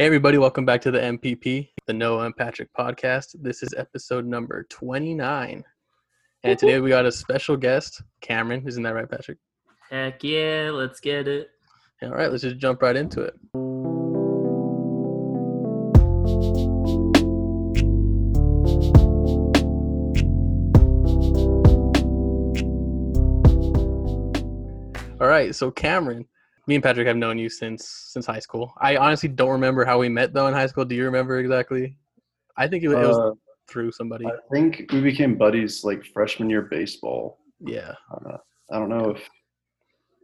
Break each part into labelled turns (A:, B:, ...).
A: Hey, everybody, welcome back to the MPP, the Noah and Patrick podcast. This is episode number 29. And today we got a special guest, Cameron. Isn't that right, Patrick?
B: Heck yeah, let's get it.
A: All right, let's just jump right into it. All right, so Cameron, me and Patrick have known you since since high school. I honestly don't remember how we met though in high school. Do you remember exactly? I think it, was- it was
C: Uh,
A: through somebody.
C: I think we became buddies like freshman year baseball.
A: Yeah.
C: Uh, I don't know if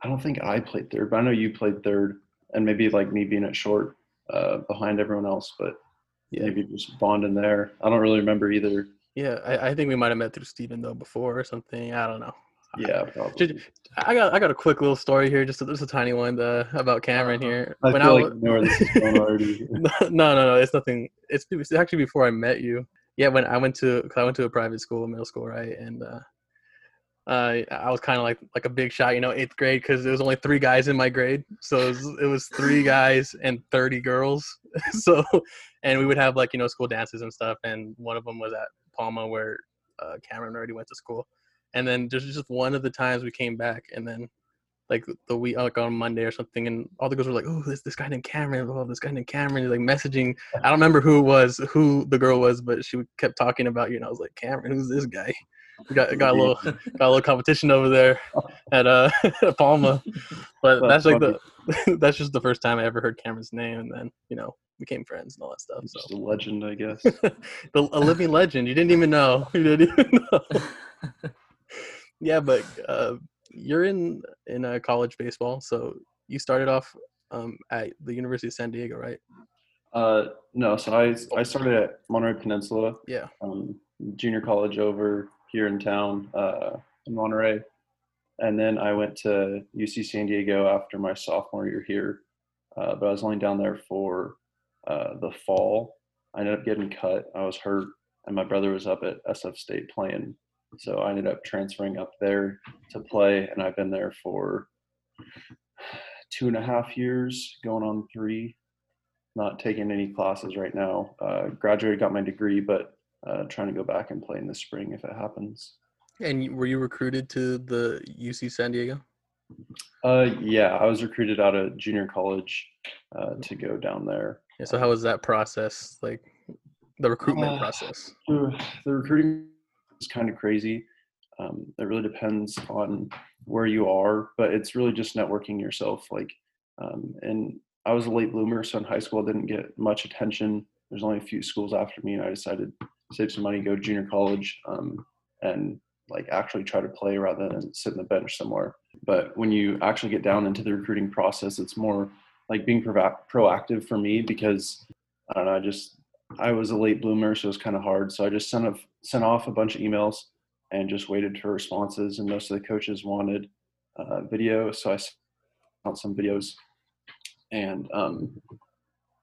C: I don't think I played third, but I know you played third, and maybe like me being at short uh, behind everyone else, but
A: Yeah.
C: maybe just bonding there. I don't really remember either.
A: Yeah, I, I think we might have met through Steven though before or something. I don't know.
C: Yeah, probably.
A: I got I got a quick little story here, just a, just a tiny one uh, about Cameron here.
C: I
A: When
C: feel
A: I
C: like know where this is going already.
A: no, no, no, it's nothing. It's, it's actually before I met you. Yeah, when I went to, cause I went to a private school, middle school, right? And uh, I I was kind of like like a big shot, you know, eighth grade, because there was only three guys in my grade, so it was, it was three guys and thirty girls. so, and we would have like you know school dances and stuff, and one of them was at Palma where uh, Cameron already went to school, and then there's just one of the times we came back, and then like the week like on Monday or something, and all the girls were like, "Oh, this this guy named Cameron, oh, this guy named Cameron," He's like messaging. I don't remember who it was, who the girl was, but she kept talking about you, and I was like, "Cameron, who's this guy?" We got got a little got a little competition over there at uh Palma, but that's
C: That's
A: like the that's just the first time I ever heard Cameron's name, and then you know became friends and all that stuff.
C: Just
A: So
C: a legend, I guess.
A: the, a living legend. You didn't even know. You didn't even know. Yeah, but uh, you're in in uh, college baseball, so you started off um, at the University of San Diego, right?
C: Uh, no, so I I started at Monterey Peninsula,
A: Yeah.
C: um, junior college over here in town uh, in Monterey, and then I went to UC San Diego after my sophomore year here. Uh, but I was only down there for uh, the fall. I ended up getting cut. I was hurt, and my brother was up at SF State playing, so I ended up transferring up there to play, and I've been there for two and a half years, going on three. Not taking any classes right now. Uh, graduated, got my degree, but uh, trying to go back and play in the spring if it happens.
A: And were you recruited to the UC San Diego?
C: Uh, yeah, I was recruited out of junior college uh, to go down there.
A: Yeah. So how was that process? Like the recruitment
C: Uh,
A: process?
C: The the recruiting is kind of crazy. Um, it really depends on where you are, but it's really just networking yourself. Like, um, and I was a late bloomer, so in high school I didn't get much attention. There's only a few schools after me, and I decided to save some money, go to junior college, um, and like actually try to play rather than sit in the bench somewhere. But when you actually get down into the recruiting process, it's more like being proactive for me because I don't know. I just I was a late bloomer, so it was kind of hard. So I just sent off sent off a bunch of emails and just waited for responses. And most of the coaches wanted uh, video, so I sent out some videos. And um,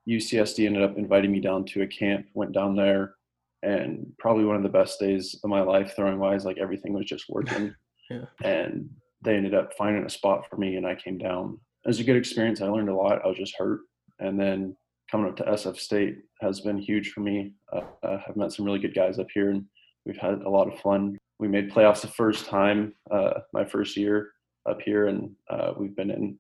C: UCSD ended up inviting me down to a camp. Went down there, and probably one of the best days of my life throwing wise. Like everything was just working.
A: Yeah.
C: And they ended up finding a spot for me, and I came down. It was a good experience. I learned a lot. I was just hurt, and then coming up to SF State has been huge for me. Uh, I've met some really good guys up here, and we've had a lot of fun. We made playoffs the first time, uh, my first year up here, and uh, we've been in.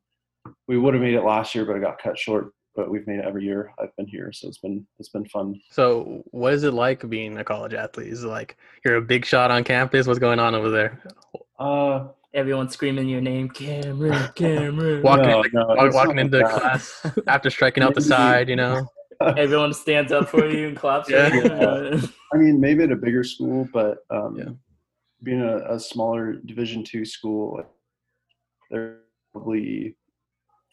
C: We would have made it last year, but it got cut short. But we've made it every year I've been here, so it's been it's been fun.
A: So what is it like being a college athlete? Is it like you're a big shot on campus? What's going on over there?
C: Uh,
B: Everyone screaming your name, Cameron, Cameron.
A: Walking,
C: no,
A: like,
C: no,
A: walk-
C: it's not
A: walking into
C: that.
A: class after striking out the side, you know?
B: Everyone stands up for you and claps
A: Yeah.
B: for you.
C: I mean, maybe at a bigger school, but um,
A: Yeah.
C: being a, a smaller Division two school, like, there are probably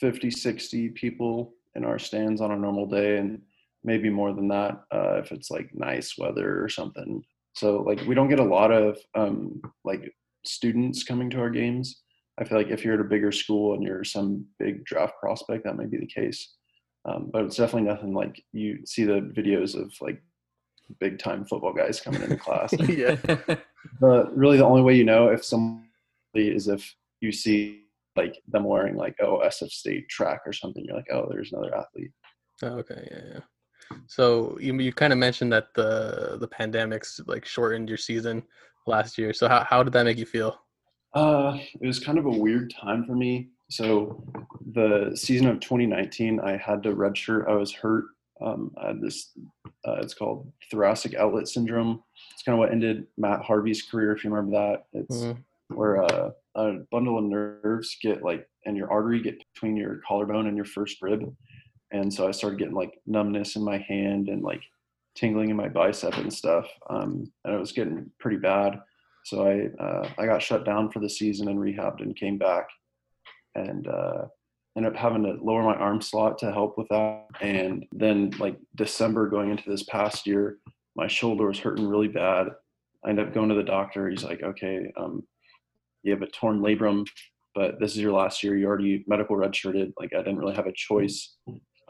C: 50, 60 people in our stands on a normal day, and maybe more than that uh, if it's like nice weather or something. So, like, we don't get a lot of um, like students coming to our games. I feel like if you're at a bigger school and you're some big draft prospect, that may be the case. Um, but it's definitely nothing like you see the videos of like big time football guys coming into class.
A: yeah.
C: But really, the only way you know if somebody is if you see like them wearing like oh SF State track or something. You're like oh there's another athlete.
A: Oh, okay, yeah, yeah. So you you kind of mentioned that the the pandemics like shortened your season last year. So how how did that make you feel?
C: Uh, it was kind of a weird time for me. So the season of 2019, I had to redshirt. I was hurt. Um, I had this. Uh, it's called thoracic outlet syndrome. It's kind of what ended Matt Harvey's career, if you remember that. It's
A: Mhm.
C: where uh, a bundle of nerves get like, and your artery get between your collarbone and your first rib, and so I started getting like numbness in my hand and like tingling in my bicep and stuff, um, and it was getting pretty bad. So I uh, I got shut down for the season and rehabbed and came back, and uh, ended up having to lower my arm slot to help with that. And then like December going into this past year, my shoulder was hurting really bad. I ended up going to the doctor. He's like, okay, um, you have a torn labrum, but this is your last year. You already medical redshirted. Like I didn't really have a choice,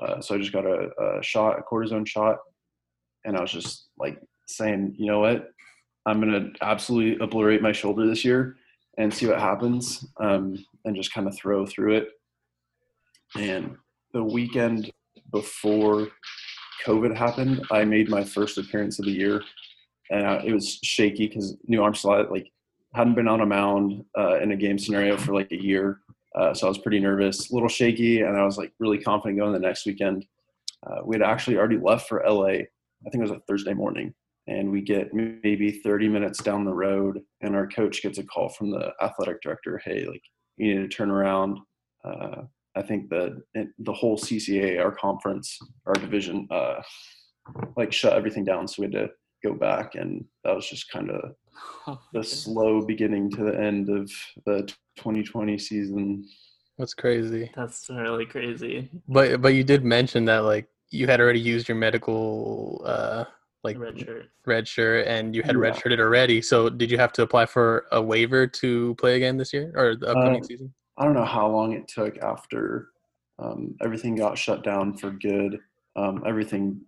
C: uh, so I just got a, a shot, a cortisone shot, and I was just like saying, you know what, I'm gonna absolutely obliterate my shoulder this year and see what happens, um, and just kind of throw through it. And the weekend before COVID happened, I made my first appearance of the year, and I, it was shaky because new arm slot like hadn't been on a mound uh, in a game scenario for like a year, uh, so I was pretty nervous, a little shaky, and I was like really confident going the next weekend. Uh, we had actually already left for LA. I think it was a Thursday morning, and we get maybe 30 minutes down the road, and our coach gets a call from the athletic director. Hey, like you need to turn around. Uh, I think the the whole CCA, our conference, our division, uh, like shut everything down. So we had to go back, and that was just kind of the slow beginning to the end of the 2020 season.
A: That's crazy.
B: That's really crazy.
A: But but you did mention that like you had already used your medical uh like
B: Red shirt.
A: red shirt and you had
C: Yeah.
A: redshirted already. So did you have to apply for a waiver to play again this year or the upcoming
C: Uh,
A: season?
C: I don't know how long it took after um, everything got shut down for good. Um, everything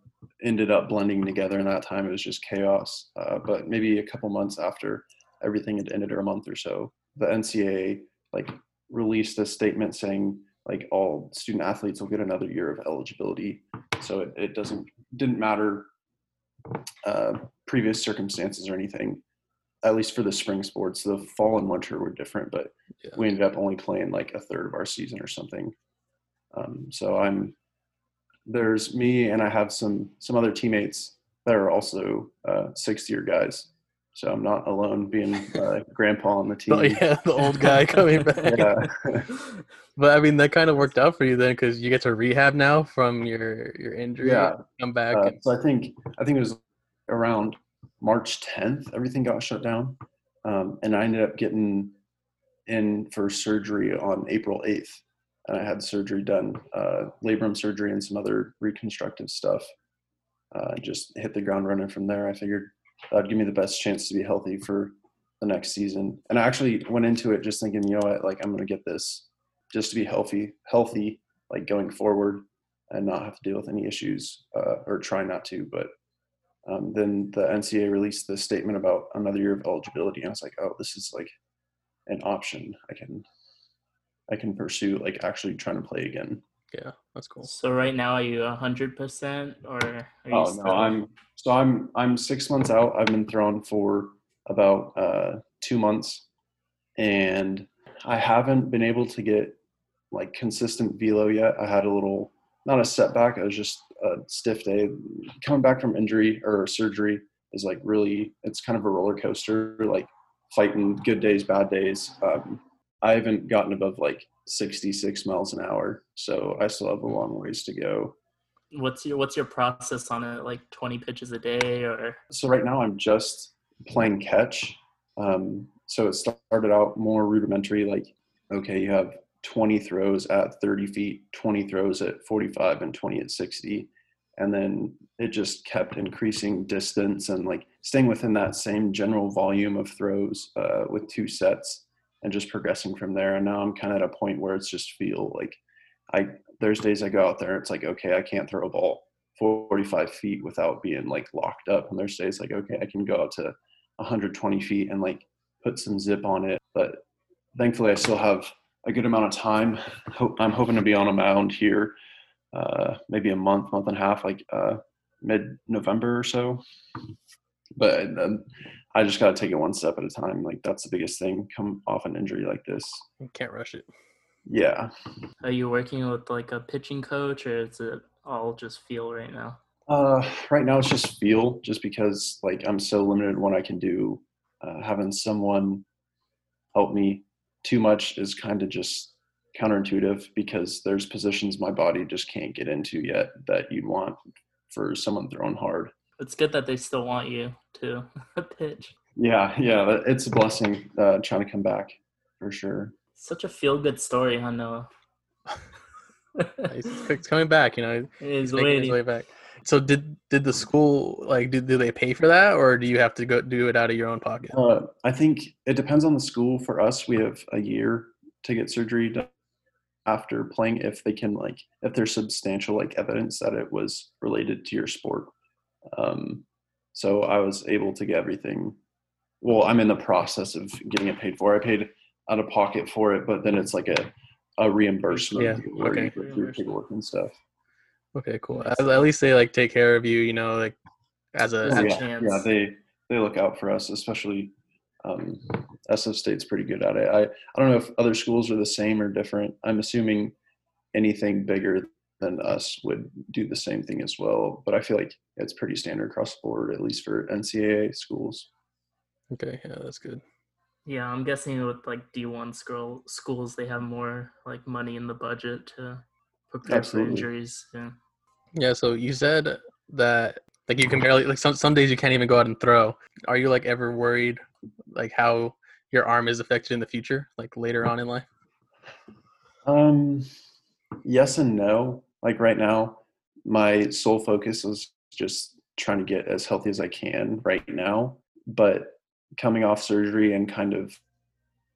C: ended up blending together in that time. It was just chaos. Uh, but maybe a couple months after everything had ended, or a month or so, the NCAA like released a statement saying like all student athletes will get another year of eligibility. So it, it doesn't didn't matter uh, previous circumstances or anything. At least for the spring sports, the fall and winter were different, but
A: Yeah.
C: we ended up only playing like a third of our season or something. Um, so I'm there's me and I have some some other teammates that are also uh, sixth year guys. So I'm not alone being uh, grandpa on the team.
A: Oh yeah, the old guy coming back.
C: Yeah.
A: But I mean, that kind of worked out for you then, because you get to rehab now from your your injury.
C: Yeah.
A: come back.
C: Uh,
A: and-
C: so I think I think it was around March 10th. Everything got shut down, um, and I ended up getting in for surgery on April 8th. And I had surgery done, uh, labrum surgery and some other reconstructive stuff. Uh, just hit the ground running from there. I figured that'd give me the best chance to be healthy for the next season. And I actually went into it just thinking, you know what, like I'm gonna get this just to be healthy, healthy, like going forward and not have to deal with any issues uh, or try not to. But um, then the NCAA released the statement about another year of eligibility. And I was like, oh, this is like an option I can I can pursue like actually trying to play again.
A: yeah, that's cool.
B: So right now, are you hundred percent, or are you
C: Oh
B: still?
C: no, I'm so I'm I'm six months out. I've been thrown for about uh, two months, and I haven't been able to get like consistent velo yet. I had a little not a setback. It was just a stiff day. Coming back from injury or surgery is like really it's kind of a roller coaster. Like fighting good days, bad days. Um, I haven't gotten above like 66 miles an hour, so I still have a long ways to go.
B: What's your What's your process on it? Like twenty pitches a day, or
C: so right now I'm just playing catch. Um, so it started out more rudimentary, like okay, you have 20 throws at 30 feet, 20 throws at 45, and 20 at 60, and then it just kept increasing distance and like staying within that same general volume of throws uh, with two sets, and just progressing from there. And now I'm kind of at a point where it's just feel like I there's days I go out there, it's like okay, I can't throw a ball 45 feet without being like locked up. And there's days like, okay, I can go out to 120 feet and like put some zip on it. But thankfully, I still have a good amount of time. I'm hoping to be on a mound here uh, maybe a month, month and a half, like uh, mid November or so. But um, I just got to take it one step at a time. Like that's the biggest thing. Come off an injury like this.
A: You can't rush it.
C: Yeah.
B: Are you working with like a pitching coach, or is it all just feel right now?
C: Uh, right now it's just feel, just because like I'm so limited what I can do. Uh, having someone help me too much is kind of just counterintuitive because there's positions my body just can't get into yet that you'd want for someone throwing hard.
B: It's good that they still want you to pitch.
C: Yeah, yeah, it's a blessing uh, trying to come back for sure.
B: Such a feel good story, huh, Noah?
A: He's it's coming back, you know.
B: He's
A: making his way back. So did did the school like do, do they pay for that or do you have to go do it out of your own pocket?
C: Uh, I think it depends on the school. For us, we have a year to get surgery done after playing if they can like if there's substantial like evidence that it was related to your sport. Um, so I was able to get everything. Well, I'm in the process of getting it paid for. I paid out of pocket for it, but then it's like a a reimbursement
A: Yeah,
C: where you
A: okay.
C: go through paperwork and stuff.
A: Okay, cool. At, at least they like take care of you, you know, like as a
B: a
C: yeah,
B: chance.
C: yeah, they they look out for us, especially um, SF State's pretty good at it. I I don't know if other schools are the same or different. I'm assuming anything bigger than us would do the same thing as well. But I feel like it's pretty standard across the board, at least for NCAA schools.
A: Okay, yeah, that's good.
B: Yeah, I'm guessing with like D1 school schools, they have more like money in the budget to prepare
C: Absolutely.
B: for injuries. Yeah.
A: Yeah, so you said that like you can barely like some some days you can't even go out and throw. Are you like ever worried like how your arm is affected in the future, like later on in life?
C: Um, yes and no. Like right now, my sole focus is just trying to get as healthy as I can right now. But coming off surgery and kind of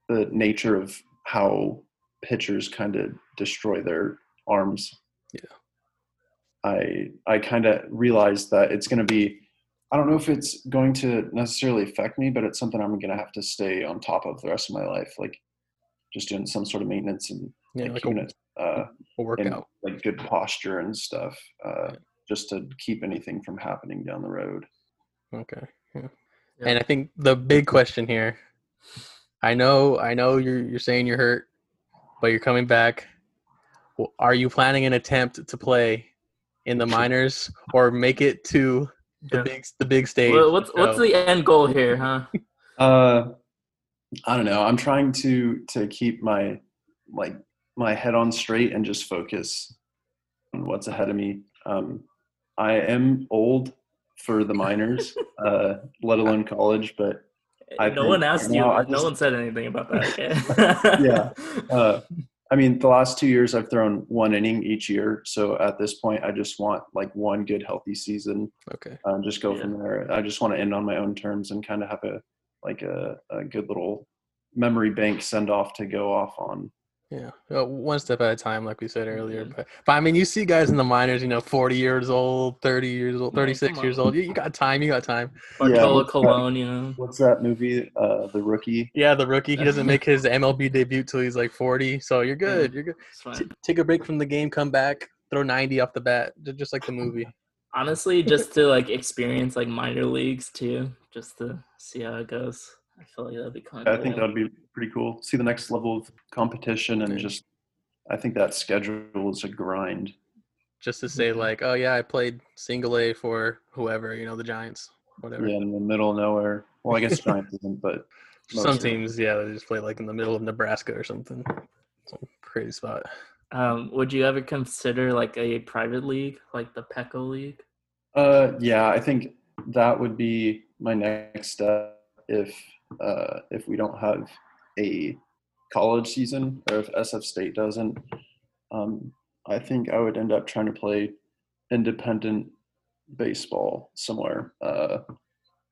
C: the nature of how pitchers kind of destroy their arms.
A: Yeah.
C: I I kind of realized that it's going to be I don't know if it's going to necessarily affect me, but it's something I'm going to have to stay on top of the rest of my life like just doing some sort of maintenance and
A: Yeah,
C: like
A: like a,
C: it uh
A: a workout.
C: like good posture and stuff uh
A: Yeah.
C: just to keep anything from happening down the road.
A: Okay. Yeah.
B: Yeah.
A: And I think the big question here, I know, I know you're you're saying you're hurt, but you're coming back. Are you planning an attempt to play in the minors or make it to the
B: Yeah.
A: big the big stage?
B: Well, what's what's the end goal here, huh?
C: Uh, I don't know. I'm trying to to keep my like my head on straight and just focus on what's ahead of me. Um, I am old for the minors, uh, let alone college, but I
B: no one asked you.
C: now I
B: no one said anything about that. Okay?
C: Yeah. uh, I mean, the last two years I've thrown one inning each year. So at this point, I just want like one good, healthy season
A: Okay.
C: and just go
B: Yeah.
C: from there. I just want to end on my own terms and kind of have a like a, a good little memory bank send off to go off on.
A: Yeah, well, one step at a time, like we said earlier.
B: Yeah.
A: But, but I mean, you see guys in the minors, you know, forty years old, thirty years old, thirty-six
B: come
A: years old. You, you got time. You got time.
B: Bartolo
C: what's that?
B: Colon, you know.
C: What's that movie? Uh, the Rookie.
A: Yeah, the rookie. He doesn't make his MLB debut till he's like forty. So you're good. You're good. T- take a break from the game, come back, throw ninety off the bat, just like the movie.
B: Honestly, just to like experience like minor leagues too, just to see how it goes. I feel like that'd be kind
C: I
B: of.
C: think that would be pretty cool. See the next level of competition and just. I think that schedule is a grind.
A: Just to say like, oh yeah, I played single A for whoever, you know, the Giants, whatever.
C: Yeah, in the middle of nowhere. Well, I guess Giants isn't, but
A: Some teams, yeah, they just play like in the middle of Nebraska or something. Some crazy spot.
B: Um, would you ever consider like a private league, like the Pecos League?
C: Uh, yeah, I think that would be my next step if uh, if we don't have a college season or if SF State doesn't. Um, I think I would end up trying to play independent baseball somewhere. Uh,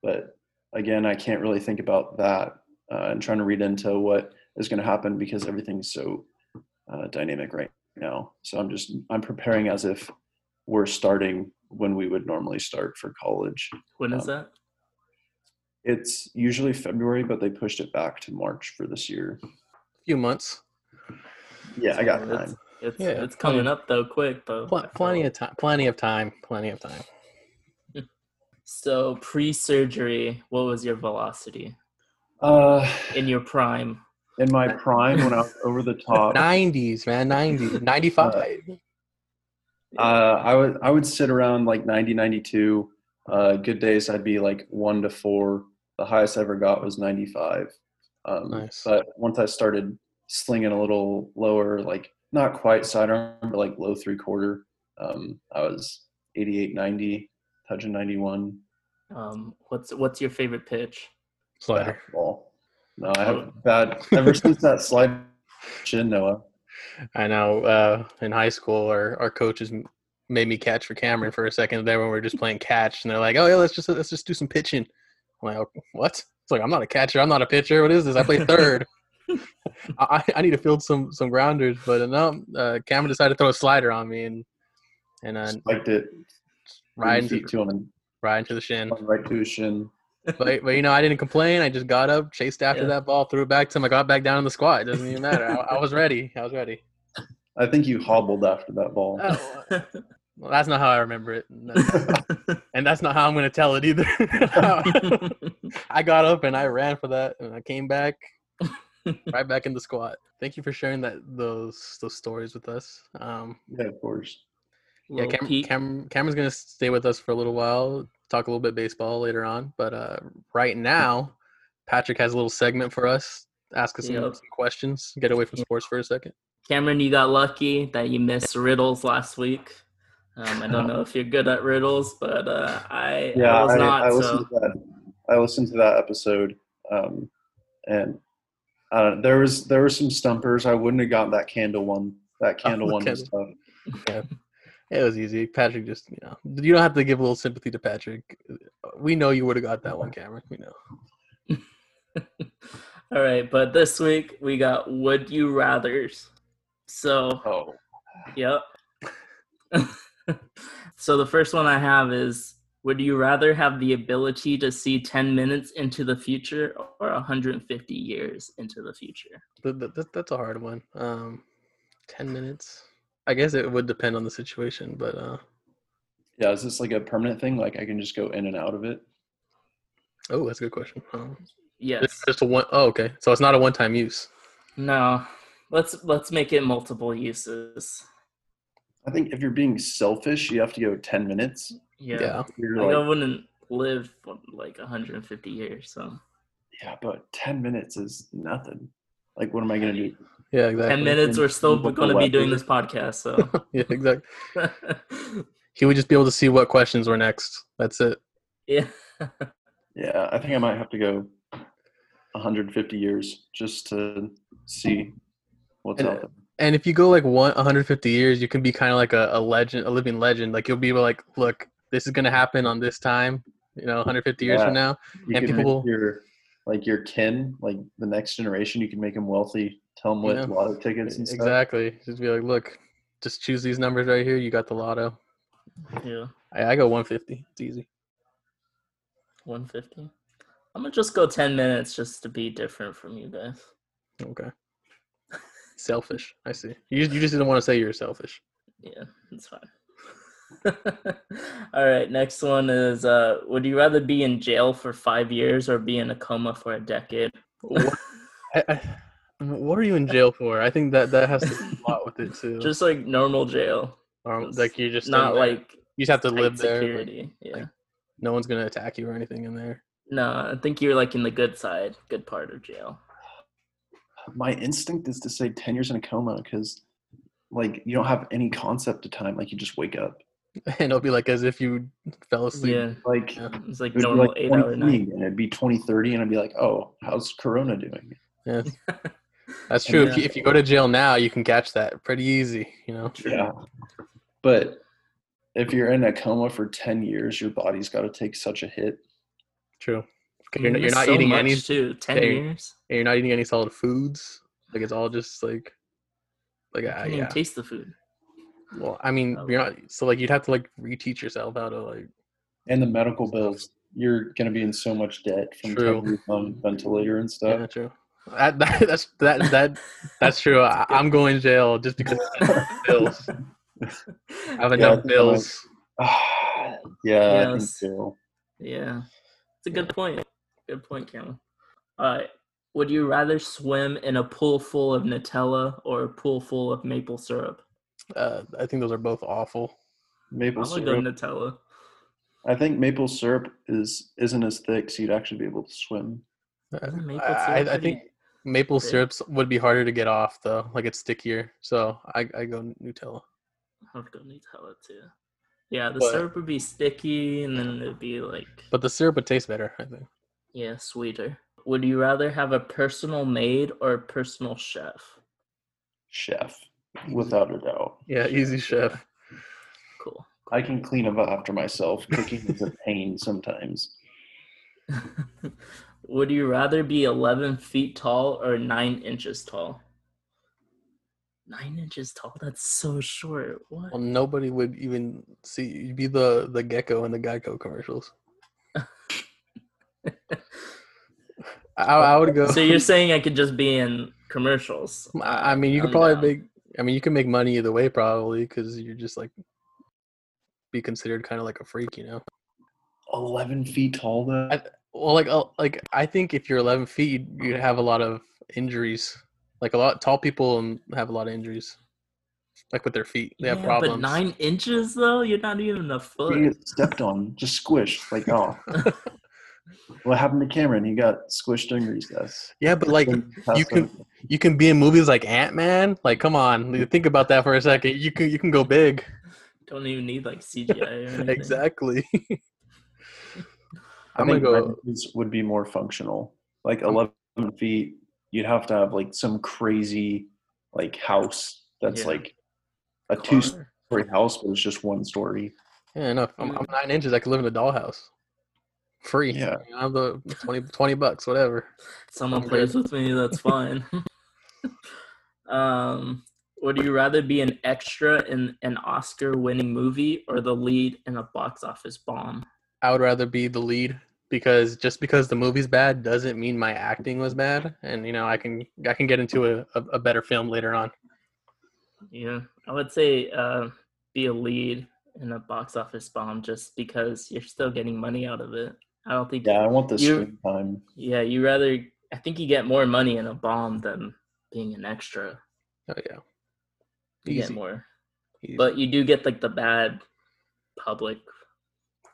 C: but again, I can't really think about that uh, and trying to read into what is going to happen because everything's so uh, dynamic right now. So I'm just I'm preparing as if we're starting when we would normally start for college.
B: When is
C: Um,
B: that?
C: It's usually February, but they pushed it back to March for this year.
A: A few months.
C: Yeah, I got
B: It's-
C: time.
B: It's
A: Yeah,
B: it's coming up though, quick though.
A: Pl- plenty of time. Plenty of time. Plenty of time.
B: So pre-surgery, what was your velocity
C: Uh,
B: in your prime?
C: in my prime, when I was over the top, uh,
A: 90s, man. 90s. 95.
C: I would I would sit around like 90, 92. Uh, good days, I'd be like one to four. The highest I ever got was 95. Um,
A: Nice.
C: But once I started slinging a little lower, like not quite sidearm, but like low three quarter, um, I was 88, 90, touching 91.
B: Um, what's what's your favorite pitch?
A: Slider.
C: Ball. No, I have bad ever since that slide chin, Noah.
A: I know. Uh, in high school, our, our coaches made me catch for Cameron for a second there when we were just playing catch, and they're like, "Oh yeah, let's just let's just do some pitching." I'm like, "Oh, "What?" It's like I'm not a catcher. I'm not a pitcher. What is this? I play third. I, I need to field some some grounders, but no. Uh, Cameron decided to throw a slider on me and and then
C: Spiked it
A: right into
C: to him,
A: right into the shin.
C: right to his shin.
A: But but you know I didn't complain. I just got up, chased after
B: Yeah.
A: that ball, threw it back to him. I got back down in the squat. It doesn't even matter. I, I was ready. I was ready.
C: I think you hobbled after that ball.
A: Oh, well, that's not how I remember it. No. and that's not how I'm going to tell it either. I got up and I ran for that, and I came back right back in the squat. Thank you for sharing that those those stories with us. Um,
C: yeah, of course.
A: yeah, Cam. Cam, Cameron's going to stay with us for a little while, talk a little bit baseball later on. But uh, right now, Patrick has a little segment for us. Ask us some, some questions. Get away from sports for a second.
B: Cameron, you got lucky that you missed riddles last week. Um, I don't know if you're good at riddles, but uh, I,
C: Yeah,
B: I was
C: I,
B: not.
C: I
B: so
C: listened to that. I listened to that episode, um, and uh, there was there were some stumpers. I wouldn't have gotten that candle one. That candle one was tough. Yeah.
A: It was easy. Patrick just, you know, you don't have to give a little sympathy to Patrick. We know you would have got that one, Cameron. We know.
B: All right, but this week we got would you rather's. So,
C: Oh,
B: yep. so the first one I have is would you rather have the ability to see 10 minutes into the future or 150 years into the future?
A: Th- th- th- That's a hard one. Um, 10 minutes. I guess it would depend on the situation, but uh,
C: yeah. Is this like a permanent thing? Like I can just go in and out of it?
A: oh, that's a good question. Um,
B: Yes.
A: just, just a one oh okay. So it's not a one time use.
B: No. Let's let's make it multiple uses.
C: I think if you're being selfish, you have to go ten minutes.
B: Yeah.
A: Yeah.
C: If
B: Like, I wouldn't live for like 150 years, so
C: yeah, but ten minutes is nothing. Like, what am I gonna do?
A: Yeah, exactly.
B: 10 minutes we're still going to be doing this podcast, so
A: yeah, exactly. He would just be able to see what questions were next. That's it.
B: yeah.
C: Yeah, I think I might have to go 150 years just to see what's
A: And-
C: out there.
A: And if you go like one 150 years, you can be kind of like a, a legend, a living legend. Like you'll be like, look, this is gonna happen on this time. You know, 150 years
C: Yeah.
A: from now.
C: You
A: and people-
C: your like your kin, like the next generation, you can make them wealthy. Tell them what
A: Yeah.
C: lotto tickets and stuff.
A: Exactly. Just be like, look, just choose these numbers right here. You got the lotto.
B: Yeah.
A: I, I go 150. It's easy.
B: 150. I'm going to just go 10 minutes just to be different from you guys.
A: Okay. Selfish. I see. You you just didn't want to say you're selfish.
B: Yeah, it's fine. All right, next one is uh would you rather be in jail for 5 years or be in a coma for a decade?
A: What, I, I, what are you in jail for? I think that that has to do a lot with it too.
B: Just like normal jail.
A: um, like you're just
B: not like
A: you just have to live there. like,
B: yeah.
A: like- no one's gonna attack you or anything in there.
B: no, I think you're like in the good side, good part of jail.
C: My instinct is to say 10 years in a coma because, like, you don't have any concept of time. Like, you just wake up.
A: And it'll be like as if you fell asleep.
B: Yeah.
C: Like,
A: Yeah.
B: It's like
C: it would be
B: normal
C: like
B: 8 hour
C: 2020,
B: night.
C: and it'd be 2030, and I'd be like, oh, how's Corona doing?
A: Yeah. That's true. If, you, if you go to jail now, you can catch that pretty easy. You know.
C: Yeah. But if you're in a coma for 10 years, your body's got to take such a hit.
A: True. 'Cause
B: You
A: You're, not- you're not
B: so
A: eating
B: much,
A: any.
B: too. 10
A: Hey,
B: years.
A: You're not eating any solid foods. Like it's all just like, like
B: You
A: uh,
B: can't even
A: yeah.
B: taste the food.
A: Well, I mean,
B: Oh.
A: you're not. So like, you'd have to like reteach yourself how to like.
C: And the medical bills, you're going to be in so much debt from
A: True.
C: on ventilator and stuff.
A: Yeah, true. That, that, that's that that that's true. I, I'm going to jail just because of bills. I have
C: Yeah,
A: enough
C: I think
A: bills.
C: yeah, I think
B: Yes.
C: so.
B: Yeah, it's a good point. Good point, Cameron. All right. Would you rather swim in a pool full of Nutella or a pool full of maple syrup?
A: Uh, I think those are both awful.
C: Maple
B: I would go
C: syrup.
B: Nutella.
C: I think maple syrup is isn't as thick, so you'd actually be able to swim.
B: Isn't maple
A: I,
B: syrup
A: I, I think maple
B: thick?
A: syrups would be harder to get off though, like it's stickier. So I, I go Nutella.
B: I would go Nutella too. Yeah, the
A: But-
B: syrup would be sticky, and then it'd be like
A: But the syrup would taste better, I think.
B: Yeah, sweeter. Would you rather have a personal maid or a personal chef?
C: Chef, without a doubt.
A: Yeah, easy chef.
B: Cool.
C: I can clean up after myself. Cooking is a pain sometimes.
B: Would you rather be 11 feet tall or 9 inches tall? 9 inches tall? That's so short. What?
A: Well, nobody would even see you'd be the the gecko in the Geico commercials. I, I would go.
B: So you're saying I could just be in commercials?
A: I I mean, you could
B: I'm
A: probably
B: down.
A: make. I mean, you can make money either way, probably, because you're just like be considered kind of like a freak, you know.
C: Eleven feet tall though.
A: I- Well, like, uh, like I think if you're 11 feet, you'd, you'd have a lot of injuries. Like a lot tall people um, have a lot of injuries, like with their feet. They have problems.
B: But 9 inches though? You're not even a
C: You
B: foot.
C: get stepped on, just squished. Like oh, what happened to Cameron? He got squished during recess.
A: yeah, but like you can
C: out.
A: you can be in movies like Ant Man. Like, come on, think about that for a second. You can you can go big.
B: Don't even need like CGI or
A: exactly.
C: I
A: I'm gonna go.
C: nine would be more functional. Like eleven feet, you'd have to have like some crazy like house that's
B: Yeah.
C: like a two-story house, but it's just one story.
A: Yeah, enough. I'm, I'm nine inches. I could live in a dollhouse, free.
C: Yeah.
A: I have the 20, 20 bucks, whatever.
B: someone
A: I'm
B: plays with me, that's fine. um, would you rather be an extra in an Oscar-winning movie or the lead in a box office bomb?
A: I would rather be the lead because just because the movie's bad doesn't mean my acting was bad, and you know I can I can get into a, a, a better film later on.
B: Yeah, I would say uh, be a lead in a box office bomb just because you're still getting money out of it. I don't think.
C: Yeah, I want the screen time.
B: Yeah, you rather. I think you get more money in a bomb than being an extra.
A: Oh yeah,
B: You get more.
A: Easy.
B: But you do get like the bad public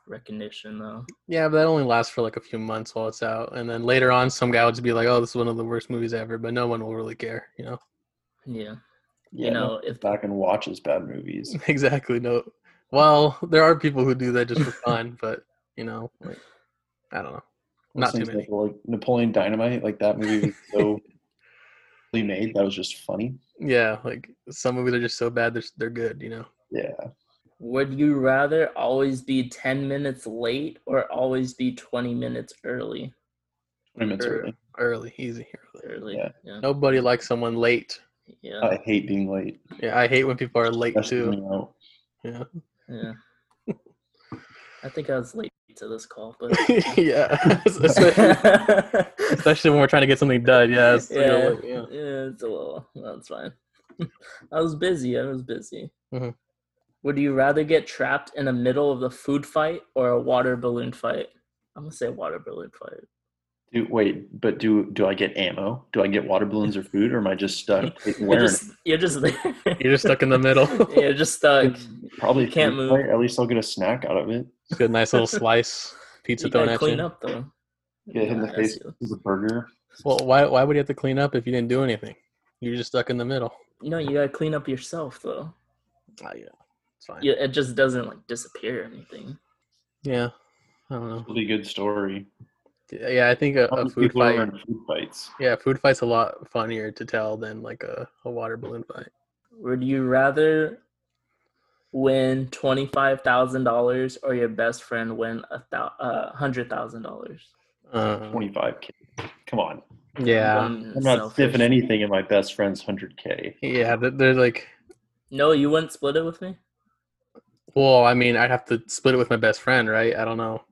B: recognition though.
A: yeah, but that only lasts for like a few months while it's out, and then later on, some guy would just be like, "Oh, this is one of the worst movies ever," but no one will really care, you know.
B: Yeah.
C: Yeah,
B: you know, if
C: back and watches bad movies.
A: exactly. No. Well, there are people who do that just for fun, but you know, like I don't know. Not too many.
C: Like Napoleon Dynamite, like that movie was so poorly made. That was just funny.
A: Yeah, like some movies are just so bad they're they're good, you know.
C: Yeah,
B: would you rather always be 10 minutes late or always be 20 minutes early?
C: twenty minutes
A: Ear-
C: early.
A: Early, easy, early.
B: Early.
C: Yeah.
B: Yeah.
A: Nobody likes someone late.
B: Yeah.
C: I hate being late.
A: Yeah, I hate when people are late
C: Especially
A: too. Yeah,
B: Yeah. I think I was late to this call, but
A: yeah, especially, when we're trying to get something done. Yeah, it's-
B: yeah,
A: like, yeah.
B: yeah, it's a little. That's fine. I was busy. I was busy.
A: Mhm.
B: Would you rather get trapped in the middle of the food fight or a water balloon fight? I'm gonna say water balloon fight.
C: Do, wait, but do do I get ammo? Do I get water balloons or food, or am I just stuck
B: You're just you're just.
A: You're just stuck in the middle.
B: you're just stuck.
C: it? Probably
B: you can't move.
C: fight, At least I'll get a snack out of it.
A: Just get a nice little slice pizza
B: You
A: thrown
B: gotta
A: at
B: clean
A: you.
B: up though.
C: Get hit in the face with a burger.
A: Well, why why would you have to clean up if you didn't do anything? You're just stuck in the middle.
B: No, you gotta clean up yourself though.
A: Ah, yeah, it's fine.
B: Yeah, it just doesn't like disappear or anything.
A: Yeah, I don't know.
C: Really good story.
A: Yeah, I think a,
C: How
A: a food
C: people are
A: fight.
C: in food fights.
A: Yeah, food fight's a lot funnier to tell than like a, a water balloon fight.
B: Would you rather win twenty five thousand dollars or your best friend win a thou- uh, hundred thousand dollars?
A: Uh,
C: Twenty five k. Come on,
A: yeah,
C: I'm not stiffing anything in my best friend's hundred k.
A: yeah. they're like,
B: No, you wouldn't split it with me.
A: well, I mean, I'd have to split it with my best friend, right? I don't know.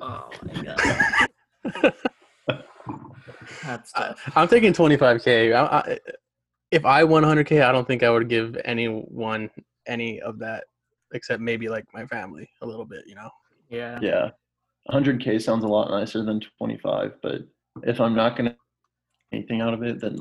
B: Oh my god. That's
A: I,
B: tough.
A: I'm taking 25k. I, I, if I won 100k, I don't think I would give anyone any of that, except maybe like my family a little bit. You know.
B: yeah.
C: Yeah. 100K sounds a lot nicer than 25, but if I'm not going to anything out of it, then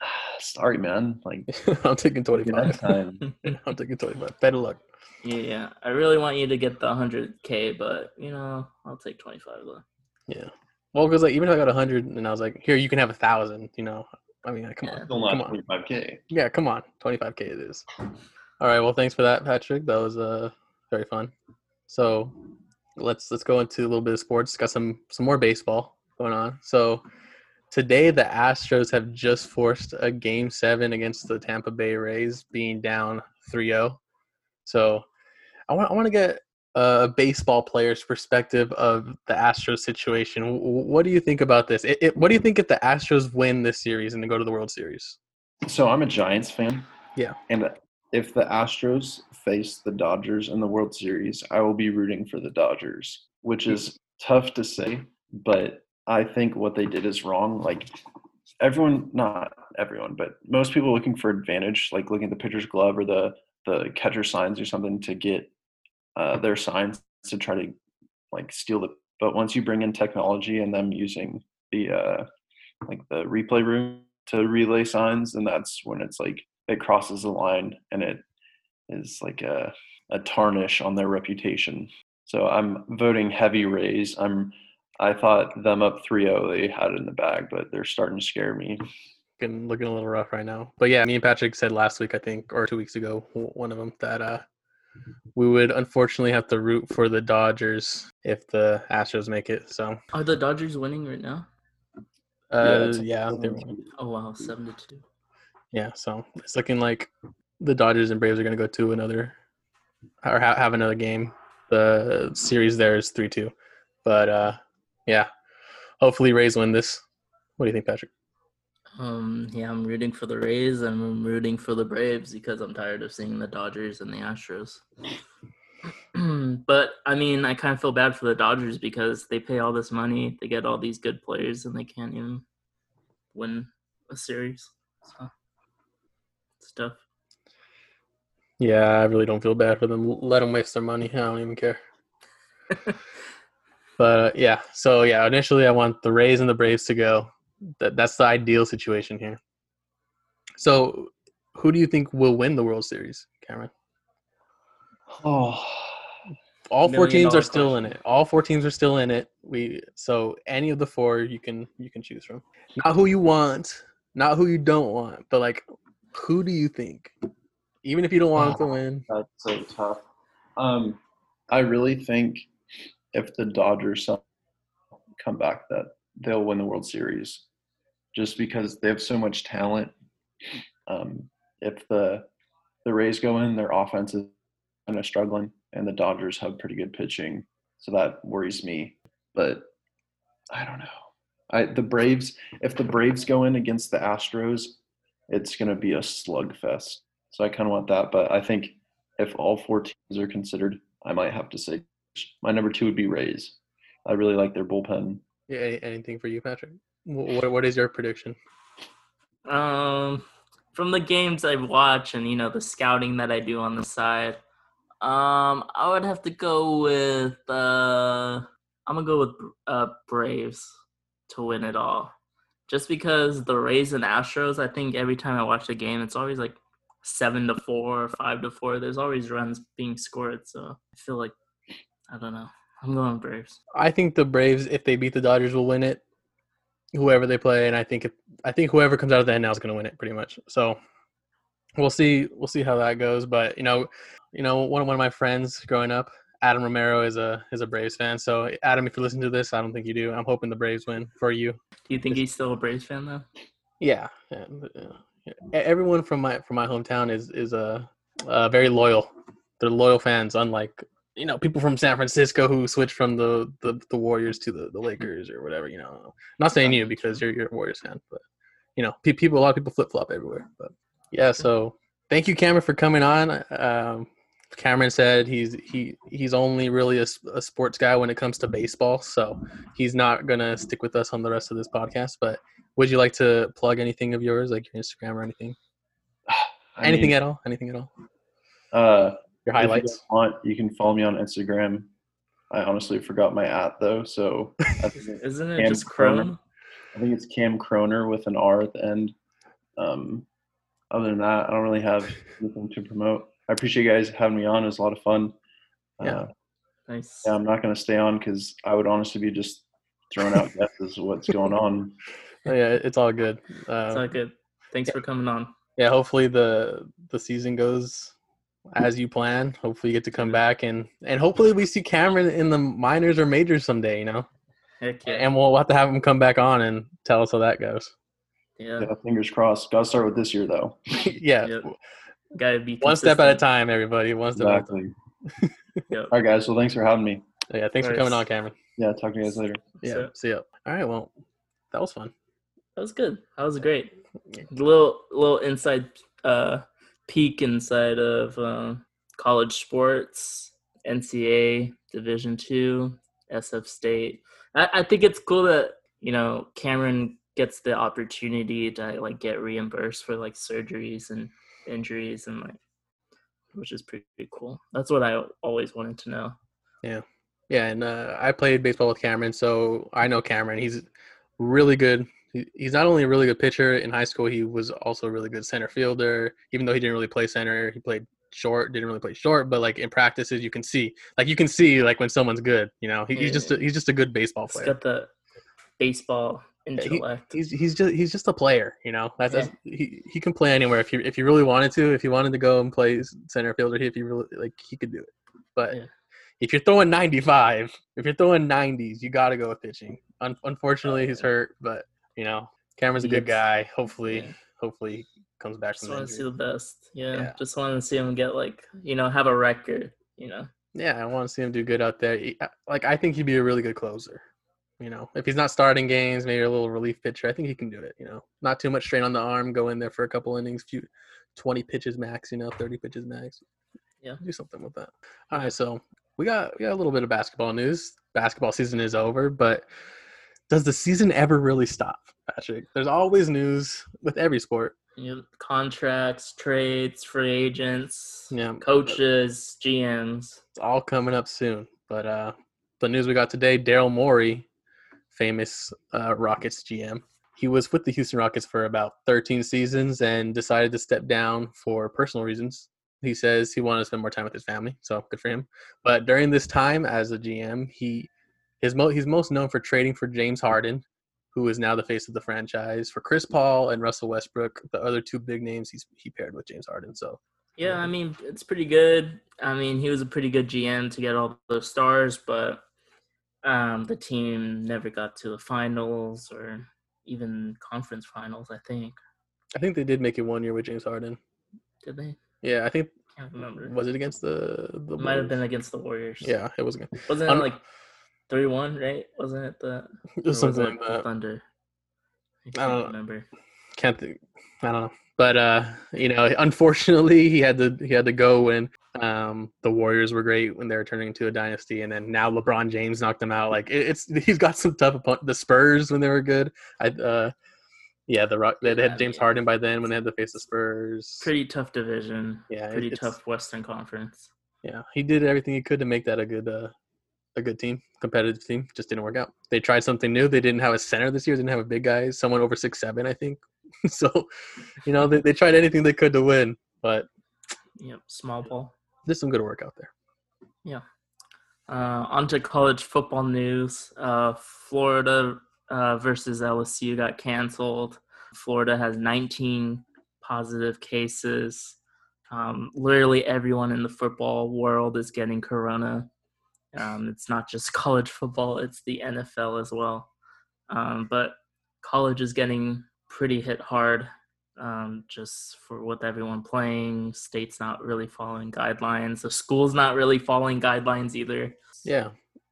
C: sorry, man. Like,
A: I'm taking 25.
C: next time.
A: I'm taking 25. Better luck.
B: Yeah, Yeah, I really want you to get the 100k, but you know, I'll take 25 though.
A: Yeah. Well, because like even if I got a 100 and I was like, here, you can have a thousand. You know. I mean, like, come
B: Yeah.
A: on.
C: Still
A: Come on.
C: 25K.
A: Yeah, come on. 25k it is. All right. Well, thanks for that, Patrick. That was uh very fun. So let's let's go into a little bit of sports. Got some some more baseball going on. So today the Astros have just forced a game seven against the Tampa Bay Rays, being down 3-0. So I want I want to get a baseball player's perspective of the Astros situation. What do you think about this? It, it, what do you think if the Astros win this series and they go to the World Series?
C: So I'm a Giants fan.
A: Yeah.
C: And if the Astros face the Dodgers in the World Series, I will be rooting for the Dodgers, which hmm. is tough to say, but I think what they did is wrong. Like everyone, not everyone, but most people looking for advantage, like looking at the pitcher's glove or the the catcher signs or something to get uh, their signs to try to like steal the. But once you bring in technology and them using the uh, like the replay room to relay signs, and that's when it's like it crosses the line and it is like a, a tarnish on their reputation. So I'm voting heavy Rays. I'm I thought them up 3-0 they had it in the bag, but they're starting to scare me.
A: looking a little rough right now. But yeah, me and Patrick said last week, I think, or two weeks ago, one of them that uh, we would unfortunately have to root for the Dodgers if the Astros make it. So
B: Are the Dodgers winning right now?
A: uh,
C: it's-
A: yeah, they're-
B: Oh wow, seven to two.
A: yeah. So it's looking like the Dodgers and Braves are going to go to another or ha- have another game. The series there is three two, but uh, yeah, hopefully Rays win this. What do you think, Patrick?
B: Um, yeah, I'm rooting for the Rays and I'm rooting for the Braves because I'm tired of seeing the Dodgers and the Astros. but I mean, I kind of feel bad for the Dodgers because they pay all this money, they get all these good players, and they can't even win a series. So it's tough.
A: Yeah, I really don't feel bad for them. Let them waste their money. I don't even care. but uh, yeah, so yeah, initially I want the Rays and the Braves to go. That that's the ideal situation here. So, who do you think will win the World Series, Cameron?
C: Oh,
A: All four teams are
B: dollar
A: still in it. All four teams are still in it. We so any of the four you can you can choose from. Not who you want, not who you don't want, but like who do you think? Even if you don't want them to win,
C: that's so tough. Um, I really think if the Dodgers come back, that they'll win the World Series, just because they have so much talent. Um, if the the Rays go in, their offense is kind of struggling, and the Dodgers have pretty good pitching, so that worries me. But I don't know. I the Braves. If the Braves go in against the Astros, it's going to be a slugfest. So I kind of want that. But I think if all four teams are considered, I might have to say my number two would be Rays. I really like their bullpen.
A: Yeah, any- anything for you, Patrick? What what is your prediction?
B: Um, from the games I watch and you know the scouting that I do on the side, um, I would have to go with uh, I'm gonna go with uh Braves to win it all, just because the Rays and Astros. I think every time I watch the game, it's always like seven to four, five to four. There's always runs being scored, so I feel like I don't know. I'm going Braves.
A: I think the Braves, if they beat the Dodgers, will win it. Whoever they play, and I think if, I think whoever comes out of the end now is going to win it, pretty much. So we'll see. We'll see how that goes. But you know, you know, one of one of my friends growing up, Adam Romero, is a is a Braves fan. So Adam, if you listen to this, I don't think you do. I'm hoping the Braves win for you.
B: Do you think he's still a Braves fan though?
A: Yeah, yeah. E- everyone from my from my hometown is is uh, uh very loyal. They're loyal fans, unlike you know people from San Francisco who switch from the the, the Warriors to the, the Lakers or whatever. You know, not saying you because you're you're a Warriors fan, but you know pe- people a lot of people flip flop everywhere. But yeah, so thank you, Cameron, for coming on. Um, Cameron said he's he he's only really a, a, sports guy when it comes to baseball, so he's not gonna stick with us on the rest of this podcast. But would you like to plug anything of yours, like your Instagram or anything?
C: I
A: anything
C: mean,
A: at all? Anything at all?
C: uh,
A: Your
C: if you
A: highlights?
C: guys want, you can follow me on Instagram. I honestly forgot my at though, so I think, it-
B: Isn't it
C: Cam
B: just
C: Croner.
B: Crone?
C: I think it's Cam Croner with an R at the end. Um, other than that, I don't really have anything to promote. I appreciate you guys having me on. It was a lot of fun.
A: Yeah.
C: Uh,
B: Nice.
C: yeah, I'm not going to stay on because I would honestly be just throwing out guesses of what's going on.
A: Oh, yeah, it's all good. Uh,
B: It's all good. Thanks for coming on.
A: yeah, hopefully the the season goes as you plan. Hopefully you get to come back and and hopefully we see Cameron in the minors or majors someday. You know,
B: Heck yeah.
A: and we'll have to have him come back on and tell us how that goes.
B: Yeah.
C: Yeah, fingers crossed. Got to start with this year though.
A: yeah,
B: Yep. Gotta be
A: one step at a time, everybody. One step at a time.
C: Exactly.
B: Yep.
C: All right, guys. Well, thanks for having me.
A: Yeah, thanks for coming on, Cameron.
C: Yeah, talk to you guys later.
A: Yeah,
B: So-
A: see ya. All right, well, that was fun.
B: That was good. That was great. A little little inside uh peek inside of uh, college sports, NCAA Division Two, SF State. I, I think it's cool that you know Cameron gets the opportunity to like get reimbursed for like surgeries and injuries and like which is pretty cool. That's what I always wanted to know.
A: Yeah. Yeah, and uh, I played baseball with Cameron, so I know Cameron. He's really good. He, he's not only a really good pitcher in high school, he was also a really good center fielder. Even though he didn't really play center, he played short. Didn't really play short, but like in practices, you can see, like you can see, like when someone's good. You know, he, he's just a, mm. he's just a good baseball player.
B: He's got the baseball
A: he-
B: intellect.
A: He's he's just he's just a player. You know, that's, that's he he can play anywhere if you if you really wanted to. If you wanted to go and play center fielder, if you really like, he could do it. But
B: Yeah.
A: if you're throwing 95, if you're throwing 90s, you got to go with pitching. Un- unfortunately, he's hurt, but you know, Cameron's a good guy. Hopefully,
B: yeah.
A: hopefully he comes back
B: Just want to see the best. Yeah,
A: Yeah.
B: Just want to see him get like you know have a record. You know.
A: Yeah, I want to see him do good out there. He- Like I think he'd be a really good closer. You know, if he's not starting games, maybe a little relief pitcher. I think he can do it. You know, not too much strain on the arm. Go in there for a couple innings, few, twenty pitches max. You know, thirty pitches max.
B: Yeah.
A: do something with that. All right, so we got we got a little bit of basketball news. Basketball season is over, but does the season ever really stop, Patrick? There's always news with every sport.
B: You know, contracts, trades, free agents,
A: Yeah,
B: coaches, GMs.
A: It's all coming up soon. But uh, the news we got today: Daryl Morey, famous uh, Rockets GM, he was with the Houston Rockets for about 13 seasons and decided to step down for personal reasons. He says he wanted to spend more time with his family, so good for him. But during this time as a GM, he his mo- he's most known for trading for James Harden, who is now the face of the franchise, for Chris Paul and Russell Westbrook, the other two big names he's he paired with James Harden. So
B: Yeah, I mean it's pretty good. I mean he was a pretty good GM to get all those stars, but um, the team never got to the finals or even conference finals. I think
A: I think they did make it one year with James Harden.
B: did they?
A: Yeah, I think
B: Can't remember.
A: was it against the the
B: It might have been against the Warriors.
A: yeah it was good
B: Wasn't it like three one? Right? Wasn't it the
A: something like that
B: Thunder? I
A: I
B: can't
A: don't know.
B: remember.
A: can't think I don't know but uh you know unfortunately he had to he had to go when um the Warriors were great when they were turning into a dynasty and then now LeBron James knocked them out like it, it's he's got some tough opponent the Spurs when they were good I uh yeah the Rock they
B: Yeah,
A: had James
B: yeah.
A: Harden by then when they had to face the Spurs
B: Pretty tough division.
A: yeah
B: Pretty tough Western Conference.
A: Yeah, he did everything he could to make that a good uh, a good team, competitive team. Just didn't work out. They tried something new. They didn't have a center this year. Didn't have a big guy. Someone over six seven, I think. so, you know, they, they tried anything they could to win, but
B: Yep, small ball.
A: there's some good work out there. Yeah.
B: Uh, on to college football news. Uh, Florida uh, versus LSU got canceled. Florida has 19 positive cases. Um, literally everyone in the football world is getting corona. Um, it's not just college football; it's the NFL as well. Um, but college is getting pretty hit hard, um, just for with everyone playing. State's not really following guidelines. The school's not really following guidelines either.
A: Yeah,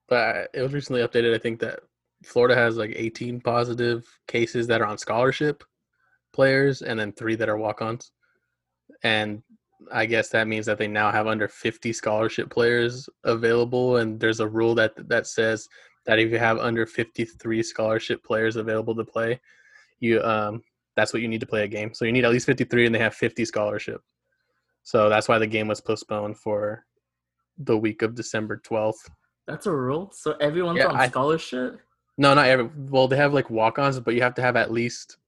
A: but it was recently updated. I think that Florida has like 18 positive cases that are on scholarship players, and then three that are walk-ons. And I guess that means that they now have under 50 scholarship players available, and there's a rule that that says that if you have under 53 scholarship players available to play, you um that's what you need to play a game. So you need at least 53, and they have 50 scholarship. So that's why the game was postponed for the week of December 12th.
B: That's a rule. So everyone's
A: Yeah,
B: on
A: I-
B: scholarship.
A: No, not every. Well, they have like walk-ons, but you have to have at least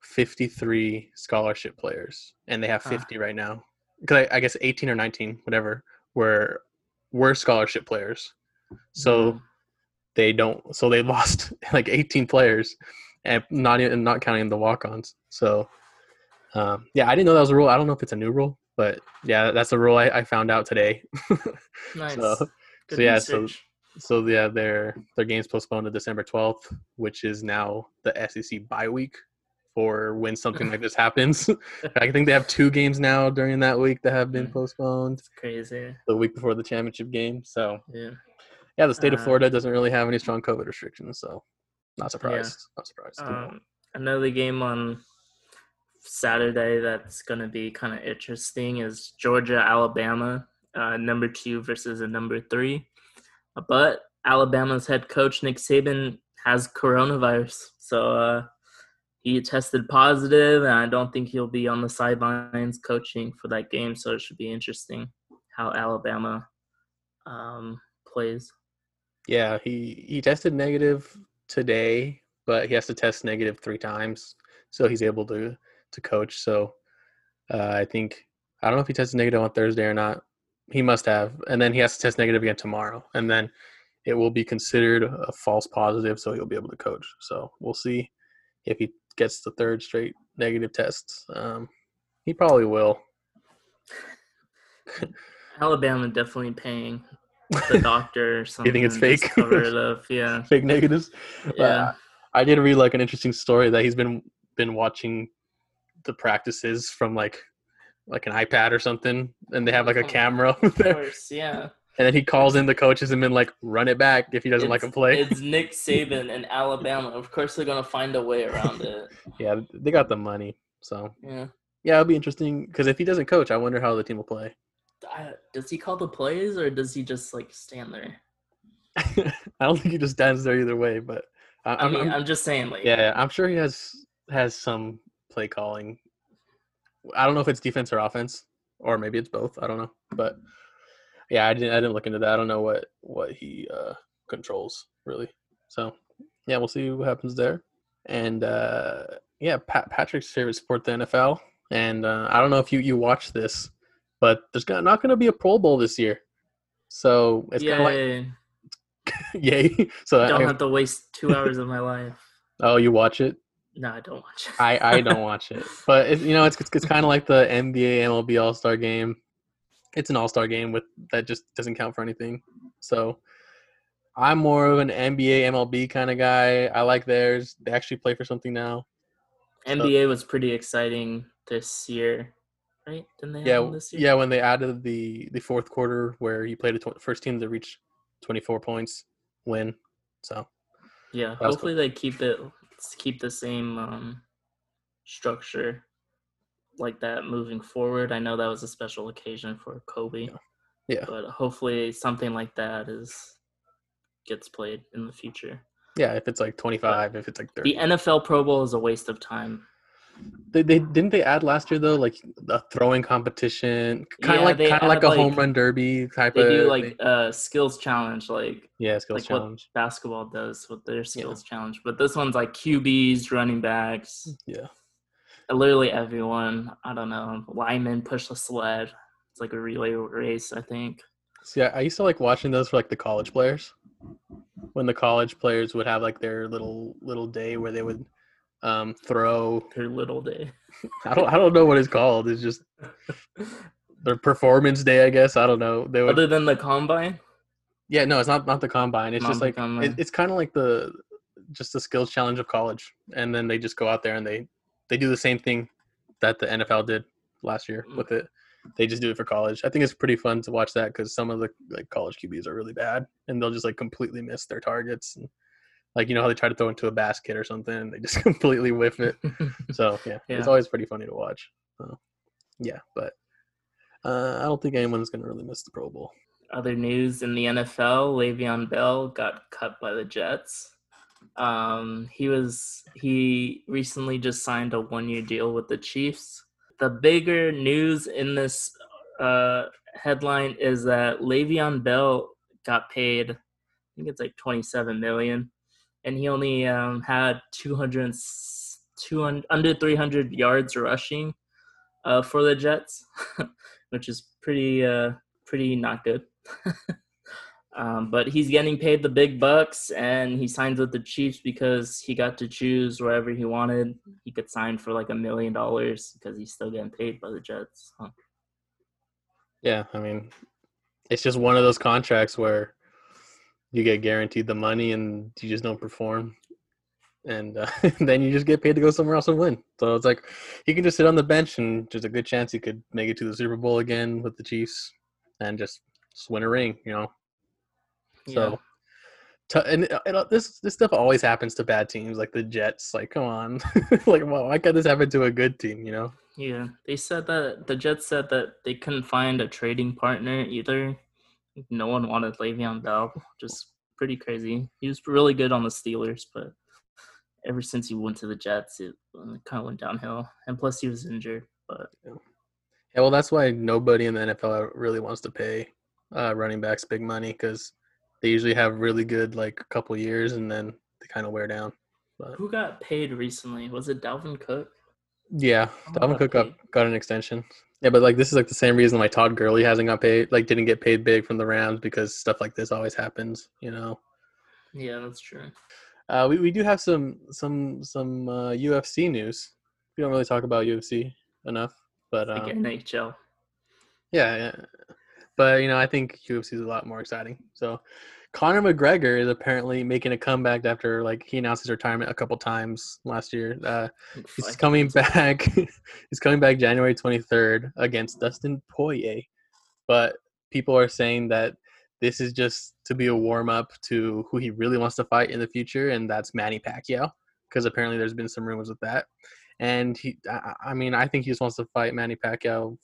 A: 53 scholarship players, and they have
B: Ah.
A: 50 right now. Because I, I guess 18 or 19, whatever, were were scholarship players. So
B: Mhm.
A: they don't. So they lost like 18 players, and not even not counting the walk-ons. So um, yeah, I didn't know that was a rule. I don't know if it's a new rule, but yeah, that's a rule I, I found out today.
B: nice.
A: so- so yeah, so-. So yeah, their their game's postponed to December twelfth, which is now the SEC bye week for when something like this happens. I think they have two games now during that week that have been postponed.
B: it's crazy.
A: The week before the championship game. So
B: Yeah.
A: yeah, the state of
B: Uh,
A: Florida doesn't really have any strong COVID restrictions. So not surprised. Not surprised.
B: Um, another game on Saturday that's going to be kind of interesting is Georgia Alabama, uh, number two versus a number three. But Alabama's head coach Nick Saban has coronavirus, so uh, he tested positive, and I don't think he'll be on the sidelines coaching for that game. So it should be interesting how Alabama um, plays.
A: Yeah, he he tested negative today, but he has to test negative three times, so he's able to to coach. So uh, I think I don't know if he tested negative on Thursday or not. He must have, and then he has to test negative again tomorrow, and then it will be considered a false positive, so he'll be able to coach. So we'll see if he gets the third straight negative test. Um, he probably will.
B: Alabama definitely paying the doctor or something.
A: You think it's fake?
B: Cover it up. Yeah.
A: Fake negatives.
B: Yeah.
A: I did read like an interesting story that he's been been watching the practices from like like an iPad or something, and they have like a camera
B: Of
A: there,
B: course. Yeah.
A: And then he calls in the coaches and then like, "Run it back if he doesn't like a play."
B: It's Nick Saban and Alabama. Of course, they're gonna find a way around it.
A: yeah, they got the money, so
B: Yeah.
A: yeah, it'll be interesting because if he doesn't coach, I wonder how the team will play.
B: I, does he call the plays or does he just like stand there?
A: I don't think he just stands there either way, but I,
B: I
A: I'm,
B: mean,
A: I'm-
B: I'm just saying, like,
A: yeah, I'm sure he has has some play calling. I don't know if it's defense or offense, or maybe it's both. I don't know, but yeah, I didn't I didn't look into that. I don't know what what he uh, controls really. So yeah, we'll see what happens there. And uh, yeah, Pat, Patrick's favorite sport, the NFL. And uh, I don't know if you you watch this, but there's gonna, not going to be a Pro Bowl this year. So it's kind of like yay. So I
B: don't
A: I,
B: have to waste two hours of my life.
A: oh, you watch it.
B: No, I don't watch it.
A: I, I don't watch it, but it, you know it's it's, it's kind of like the NBA MLB All Star Game. It's an All Star game with that just doesn't count for anything. So I'm more of an NBA MLB kind of guy. I like theirs. They actually play for something now.
B: NBA was pretty exciting this year, right? Didn't they
A: Yeah,
B: this
A: yeah. When they added the the fourth quarter where you played the tw- first team to reach 24 points win. So
B: Yeah, hopefully they keep it keep the same um, structure like that moving forward. I know that was a special occasion for Kobe.
A: Yeah.
B: But hopefully something like that is gets played in the future.
A: yeah, if it's like 25, if it's like 30.
B: The NFL Pro Bowl is a waste of time.
A: They, they didn't they add last year though like a throwing competition, kind of
B: Yeah,
A: like kind of like a
B: like-
A: home run derby type of.
B: They do like
A: thing.
B: uh skills challenge like
A: yeah skills
B: like what
A: challenge.
B: basketball does with their skills challenge. But this one's like QBs, running backs,
A: Yeah,
B: literally everyone. I don't know. Linemen push the sled. It's like a relay race, I think.
A: see, I, I used to like watching those for like the college players. When the college players would have like their little little day where they would um, throw.
B: Their little day.
A: I don't I don't know what it's called. It's just their performance day, I guess. I don't know. They would
B: Other than the combine,
A: Yeah, no, it's not not the combine. It's
B: Not
A: just like it, it's kind of like the just the skills challenge of college, and then they just go out there and they they do the same thing that the NFL did last year
B: Mm.
A: with it. They just do it for college. I think it's pretty fun to watch that because some of the like college QBs are really bad, and they'll just like completely miss their targets. And, like you know how they try to throw into a basket or something, and they just completely whiff it. So yeah, it's always pretty funny to watch. So, yeah, but uh, I don't think anyone's gonna really miss the Pro Bowl.
B: Other news in the NFL: Le'Veon Bell got cut by the Jets. Um, he was he recently just signed a one-year deal with the Chiefs. The bigger news in this uh, headline is that Le'Veon Bell got paid. I think it's like twenty-seven million, and he only um, had 200, 200 under three hundred yards rushing uh, for the Jets, which is pretty uh, pretty not good. um, but he's getting paid the big bucks, and he signs with the Chiefs because he got to choose wherever he wanted. He could sign for like a million dollars because he's still getting paid by the Jets. Huh.
A: Yeah, I mean, it's just one of those contracts where you get guaranteed the money and you just don't perform and uh, then you just get paid to go somewhere else and win. So it's like he can just sit on the bench, and there's a good chance he could make it to the Super Bowl again with the Chiefs and just, just win a ring. You know. So, yeah. t- and uh, it, it, uh, this this stuff always happens to bad teams like the Jets. Like, come on, like, well, why can't this happen to a good team? You know.
B: Yeah, they said that the Jets said that they couldn't find a trading partner either. No one wanted Le'Veon Bell, just pretty crazy. He was really good on the Steelers, but ever since he went to the Jets, it uh, kind of went downhill. And plus, he was injured. But
A: yeah, yeah well, that's why nobody in the NFL really wants to pay uh, running backs big money because they usually have really good like a couple years and then they kind of wear down.
B: But, Who got paid recently? Was it Dalvin Cook?
A: Yeah, Dalvin Cook got, got an extension. Yeah, but like this is like the same reason why Todd Gurley hasn't got paid, like didn't get paid big from the Rams because stuff like this always happens, you know.
B: Yeah, that's true.
A: Uh, we, we do have some some some uh, UFC news. We don't really talk about UFC enough, but um,
B: like NHL.
A: Yeah, yeah, but you know I think UFC is a lot more exciting. So Conor McGregor is apparently making a comeback after like he announced his retirement a couple times last year. Uh, he's coming back. he's coming back January 23rd against Dustin Poirier, but people are saying that this is just to be a warm up to who he really wants to fight in the future, and that's Manny Pacquiao, because apparently there's been some rumors with that. And he, I, I, mean, I think he just wants to fight Manny Pacquiao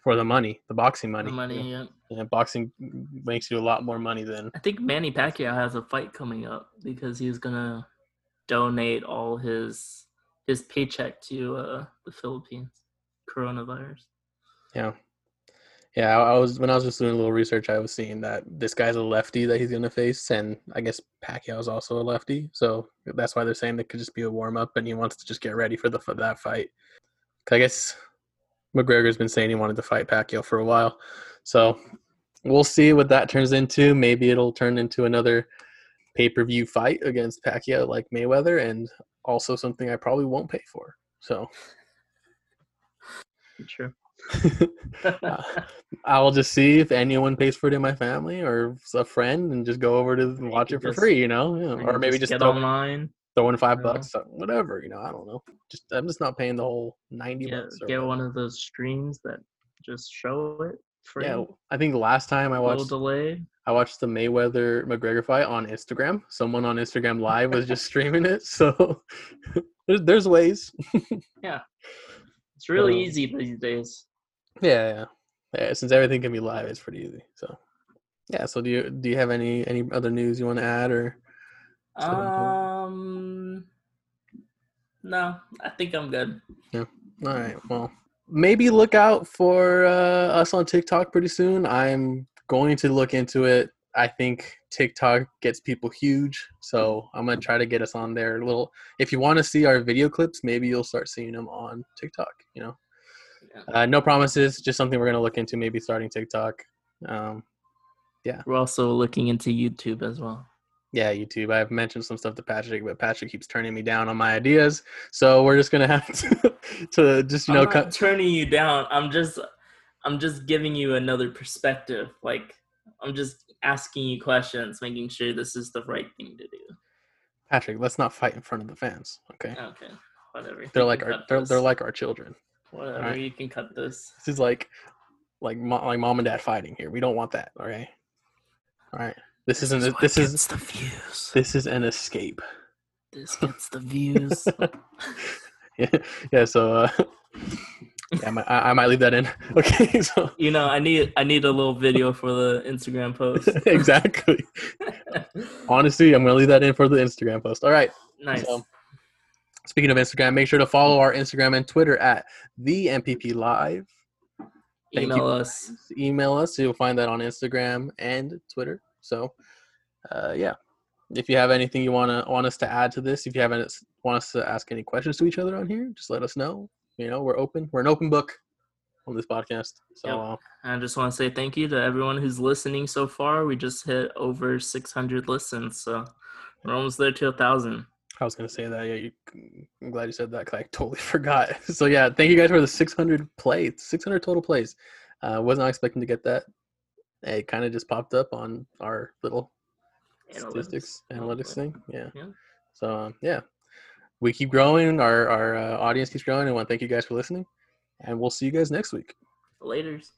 A: for the money, the boxing money.
B: The money, yeah.
A: yeah. Boxing makes you a lot more money than.
B: I think Manny Pacquiao has a fight coming up because he's gonna donate all his his paycheck to uh, the Philippines coronavirus.
A: Yeah, yeah, I was when I was just doing a little research, I was seeing that this guy's a lefty that he's gonna face, and I guess Pacquiao is also a lefty, so that's why they're saying it could just be a warm up, and he wants to just get ready for the for that fight. I guess McGregor's been saying he wanted to fight Pacquiao for a while, so we'll see what that turns into. Maybe it'll turn into another pay per view fight against Pacquiao like Mayweather, and also something I probably won't pay for. So,
B: true.
A: I'll just see if anyone pays for it in my family or a friend, and just go over to watch it for just, free. You know, yeah. or maybe just,
B: get throw, online,
A: throw in five bucks, uh, whatever. You know, I don't know. Just I'm just not paying the whole ninety
B: get,
A: bucks.
B: get one of those streams that just show it free.
A: Yeah, I think the last time I watched
B: delay.
A: I watched the Mayweather McGregor fight on Instagram. Someone on Instagram Live was just streaming it. So there's there's ways.
B: yeah, it's really um, easy these days.
A: Yeah, yeah, yeah. Since everything can be live, it's pretty easy. So, yeah. So, do you do you have any any other news you want to add or?
B: Um, no, I think I'm good.
A: Yeah. All right. Well, maybe look out for uh, us on TikTok pretty soon. I'm going to look into it. I think TikTok gets people huge, so I'm gonna try to get us on there. A little. If you want to see our video clips, maybe you'll start seeing them on TikTok. You know. Uh, no promises, just something we're gonna look into, maybe starting TikTok. Um, yeah.
B: We're also looking into YouTube as well.
A: Yeah, YouTube. I've mentioned some stuff to Patrick, but Patrick keeps turning me down on my ideas. So we're just gonna have to, to just you know
B: I'm not turning you down. I'm just I'm just giving you another perspective. Like I'm just asking you questions, making sure this is the right thing to do.
A: Patrick, let's not fight in front of the fans, okay?
B: Okay, whatever.
A: They're like our they're, they're like our children.
B: Whatever, right. you can cut this.
A: This is like, like, mo- like mom and dad fighting here. We don't want that. Okay. All right. This, this isn't. Is this is
B: the views.
A: This is an escape.
B: This gets the views.
A: yeah. Yeah. So, uh, Yeah, I might, I I might leave that in. Okay, so
B: You know, I need I need a little video for the Instagram post.
A: exactly. Honestly, I'm gonna leave that in for the Instagram post. All right.
B: nice.
A: So, speaking of Instagram, make sure to follow our Instagram and Twitter at the MPP Live. thank
B: Email
A: you.
B: us.
A: Email us. You'll find that on Instagram and Twitter. So, uh, yeah. If you have anything you wanna want us to add to this, if you haven't want us to ask any questions to each other on here, just let us know. You know, we're open. We're an open book on this podcast. So,
B: Yep.
A: uh,
B: I just want to say thank you to everyone who's listening so far. We just hit over 600 listens, so we're almost there to a thousand.
A: I was gonna say that. Yeah, you, I'm glad you said that because I totally forgot. So yeah, thank you guys for the 600 plays, 600 total plays. Uh, was not expecting to get that. It kind of just popped up on our little statistics analytics thing. Yeah.
B: Yeah.
A: So um, yeah, we keep growing. Our our uh, audience keeps growing, and want to thank you guys for listening. And we'll see you guys next week.
B: Laters.